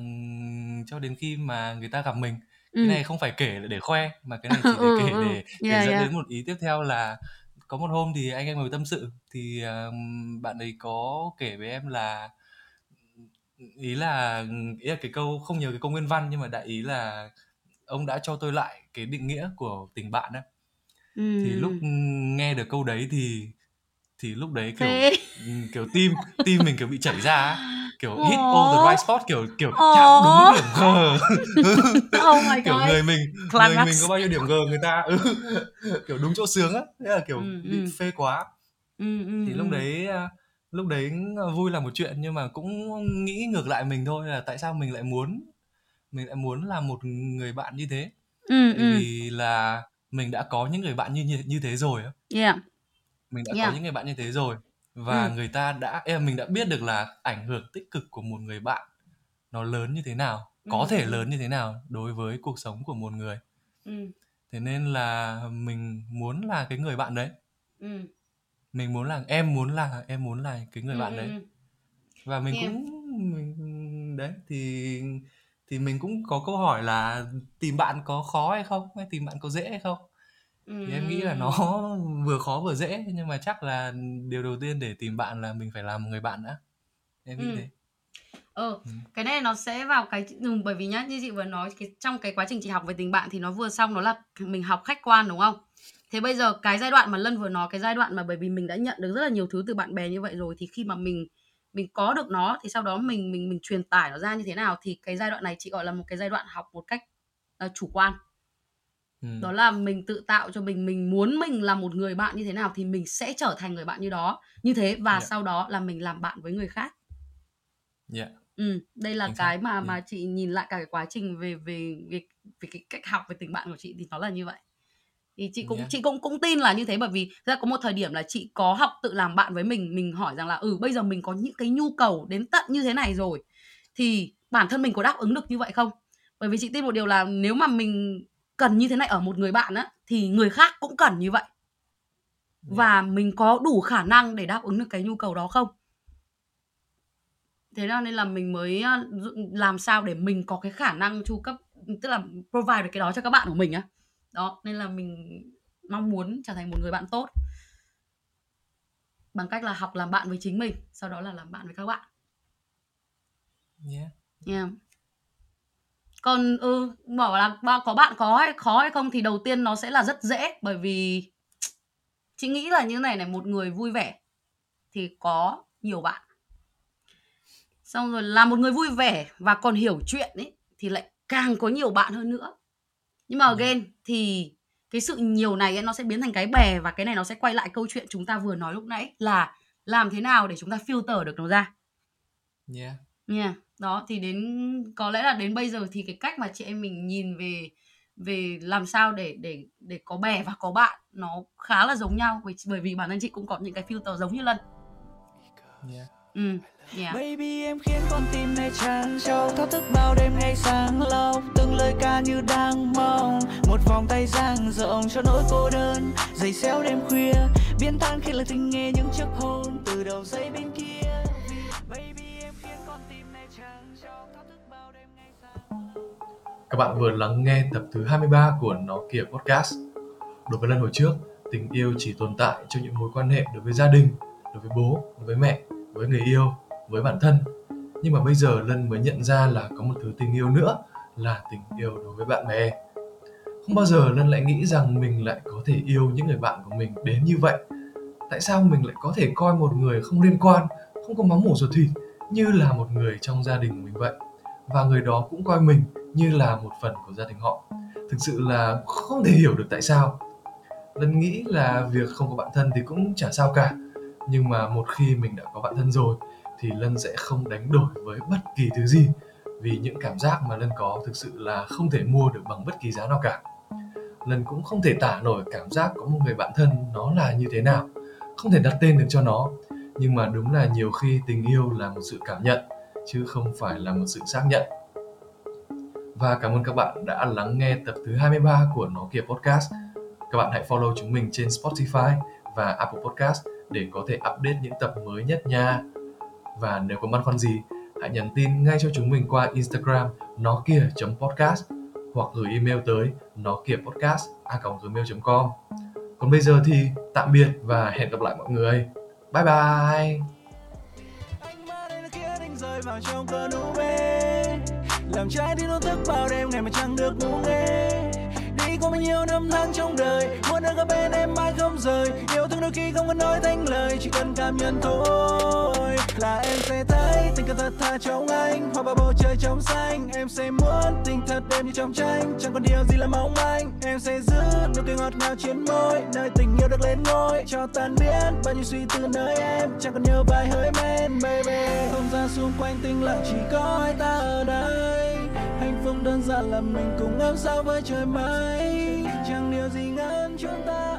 cho đến khi mà người ta gặp mình ừ. cái này không phải kể để khoe mà cái này chỉ để kể ừ, để, để yeah, dẫn yeah. đến một ý tiếp theo là có một hôm thì anh em ngồi tâm sự thì uh, bạn ấy có kể với em là ý là ý là cái câu không nhớ cái câu nguyên văn nhưng mà đại ý là ông đã cho tôi lại cái định nghĩa của tình bạn á. Ừ. thì lúc nghe được câu đấy thì thì lúc đấy kiểu Thế... kiểu tim tim mình kiểu bị chảy ra á. Kiểu hit all the right spot kiểu kiểu chạm đúng điểm G. Oh my kiểu người mình người mình có bao nhiêu điểm G người ta ừ, kiểu đúng chỗ sướng á. Thế là kiểu ừ, bị ừ. phê quá. Ừ, ừ, thì lúc ừ. đấy à, lúc đấy vui là một chuyện nhưng mà cũng nghĩ ngược lại mình thôi là tại sao mình lại muốn mình lại muốn là một người bạn như thế ừ, tại ừ. vì là mình đã có những người bạn như như, như thế rồi yeah. mình đã yeah. có những người bạn như thế rồi và ừ. người ta đã em mình đã biết được là ảnh hưởng tích cực của một người bạn nó lớn như thế nào có ừ. thể ừ. lớn như thế nào đối với cuộc sống của một người ừ. thế nên là mình muốn là cái người bạn đấy ừ. Mình muốn là em muốn là em muốn là cái người ừ. bạn đấy ừ. và mình yeah. cũng mình đấy thì thì mình cũng có câu hỏi là tìm bạn có khó hay không hay tìm bạn có dễ hay không thì em nghĩ là nó vừa khó vừa dễ nhưng mà chắc là điều đầu tiên để tìm bạn là mình phải làm một người bạn đã em nghĩ ừ. thế ờ ừ. cái này nó sẽ vào cái ừ, bởi vì nhá như chị vừa nói cái trong cái quá trình chị học về tình bạn thì nó vừa xong nó là mình học khách quan đúng không thế bây giờ cái giai đoạn mà lân vừa nói cái giai đoạn mà bởi vì mình đã nhận được rất là nhiều thứ từ bạn bè như vậy rồi thì khi mà mình mình có được nó thì sau đó mình mình mình truyền tải nó ra như thế nào thì cái giai đoạn này chị gọi là một cái giai đoạn học một cách uh, chủ quan ừ. đó là mình tự tạo cho mình mình muốn mình là một người bạn như thế nào thì mình sẽ trở thành người bạn như đó như thế và yeah. sau đó là mình làm bạn với người khác yeah. ừ, đây là Chính cái mà yeah. mà chị nhìn lại cả cái quá trình về về về về cái cách học về tình bạn của chị thì nó là như vậy thì chị cũng yeah. chị cũng cũng tin là như thế bởi vì ra có một thời điểm là chị có học tự làm bạn với mình mình hỏi rằng là ừ bây giờ mình có những cái nhu cầu đến tận như thế này rồi thì bản thân mình có đáp ứng được như vậy không? Bởi vì chị tin một điều là nếu mà mình cần như thế này ở một người bạn á thì người khác cũng cần như vậy. Và mình có đủ khả năng để đáp ứng được cái nhu cầu đó không? Thế nên là mình mới làm sao để mình có cái khả năng chu cấp tức là provide được cái đó cho các bạn của mình á đó nên là mình mong muốn trở thành một người bạn tốt bằng cách là học làm bạn với chính mình sau đó là làm bạn với các bạn yeah. Yeah. còn ừ bảo là có bạn có hay khó hay không thì đầu tiên nó sẽ là rất dễ bởi vì chị nghĩ là như này này một người vui vẻ thì có nhiều bạn xong rồi là một người vui vẻ và còn hiểu chuyện ấy thì lại càng có nhiều bạn hơn nữa nhưng mà again thì cái sự nhiều này ấy, nó sẽ biến thành cái bè và cái này nó sẽ quay lại câu chuyện chúng ta vừa nói lúc nãy là làm thế nào để chúng ta filter được nó ra. Yeah. Yeah đó thì đến có lẽ là đến bây giờ thì cái cách mà chị em mình nhìn về về làm sao để để để có bè và có bạn nó khá là giống nhau bởi vì bản thân chị cũng có những cái filter giống như lân. Yeah. ừ Yeah. Baby em khiến con tim này tràn trâu. Thao thức bao đêm ngày sáng lâu. Từng lời ca như đang mong. Một vòng tay dang rộng cho nỗi cô đơn. Giày xéo đêm khuya. Biến tan khi lời tình nghe những chiếc hôn Từ đầu dây bên kia. Baby em khiến con tim này tràn trâu. Thao thức bao đêm ngày sáng Các bạn vừa lắng nghe tập thứ 23 của Nó Kìa Podcast. Đối với lần hồi trước Tình yêu chỉ tồn tại trong những mối quan hệ đối với gia đình, đối với bố, đối với mẹ, với người yêu với bản thân. Nhưng mà bây giờ lân mới nhận ra là có một thứ tình yêu nữa là tình yêu đối với bạn bè. Không bao giờ lân lại nghĩ rằng mình lại có thể yêu những người bạn của mình đến như vậy. Tại sao mình lại có thể coi một người không liên quan, không có máu mủ ruột thịt như là một người trong gia đình của mình vậy? Và người đó cũng coi mình như là một phần của gia đình họ. Thực sự là không thể hiểu được tại sao. Lân nghĩ là việc không có bạn thân thì cũng chả sao cả. Nhưng mà một khi mình đã có bạn thân rồi thì lân sẽ không đánh đổi với bất kỳ thứ gì, vì những cảm giác mà lân có thực sự là không thể mua được bằng bất kỳ giá nào cả lân cũng không thể tả nổi cảm giác có một người bạn thân nó là như thế nào, không thể đặt tên được cho nó, nhưng mà đúng là nhiều khi tình yêu là một sự cảm nhận, chứ không phải là một sự xác nhận và cảm ơn các bạn đã lắng nghe tập thứ 23 của Nó Kia Podcast. Các bạn hãy follow chúng mình trên Spotify và Apple Podcast để có thể update những tập mới nhất nha. Và nếu có băn khoăn gì, hãy nhắn tin ngay cho chúng mình qua Instagram nó kia podcast hoặc gửi email tới nó kia podcast a gmail.com. Còn bây giờ thì tạm biệt và hẹn gặp lại mọi người. Bye bye. làm trái đi nó thức bao đêm ngày mà chẳng được ngủ nghe có bao nhiêu năm tháng trong đời. Muốn được ở bên em mãi không rời. Yêu thương đôi khi không cần nói thành lời, chỉ cần cảm nhận thôi. Là em sẽ thấy tình cảm thật thà trong anh. Hoa vào bầu trời trong xanh. Em sẽ muốn tình thật đêm như trong tranh. Chẳng còn điều gì là mong manh. Em sẽ giữ nụ cười ngọt ngào trên môi. Nơi tình yêu được lên ngôi. Cho tan biến bao nhiêu suy tư nơi em. Chẳng còn nhiều bài hơi men, baby. Không gian xung quanh tĩnh lặng chỉ có hai ta ở đây hạnh phúc đơn giản là mình cùng ngắm sao với trời mây. Chẳng điều gì ngăn chúng ta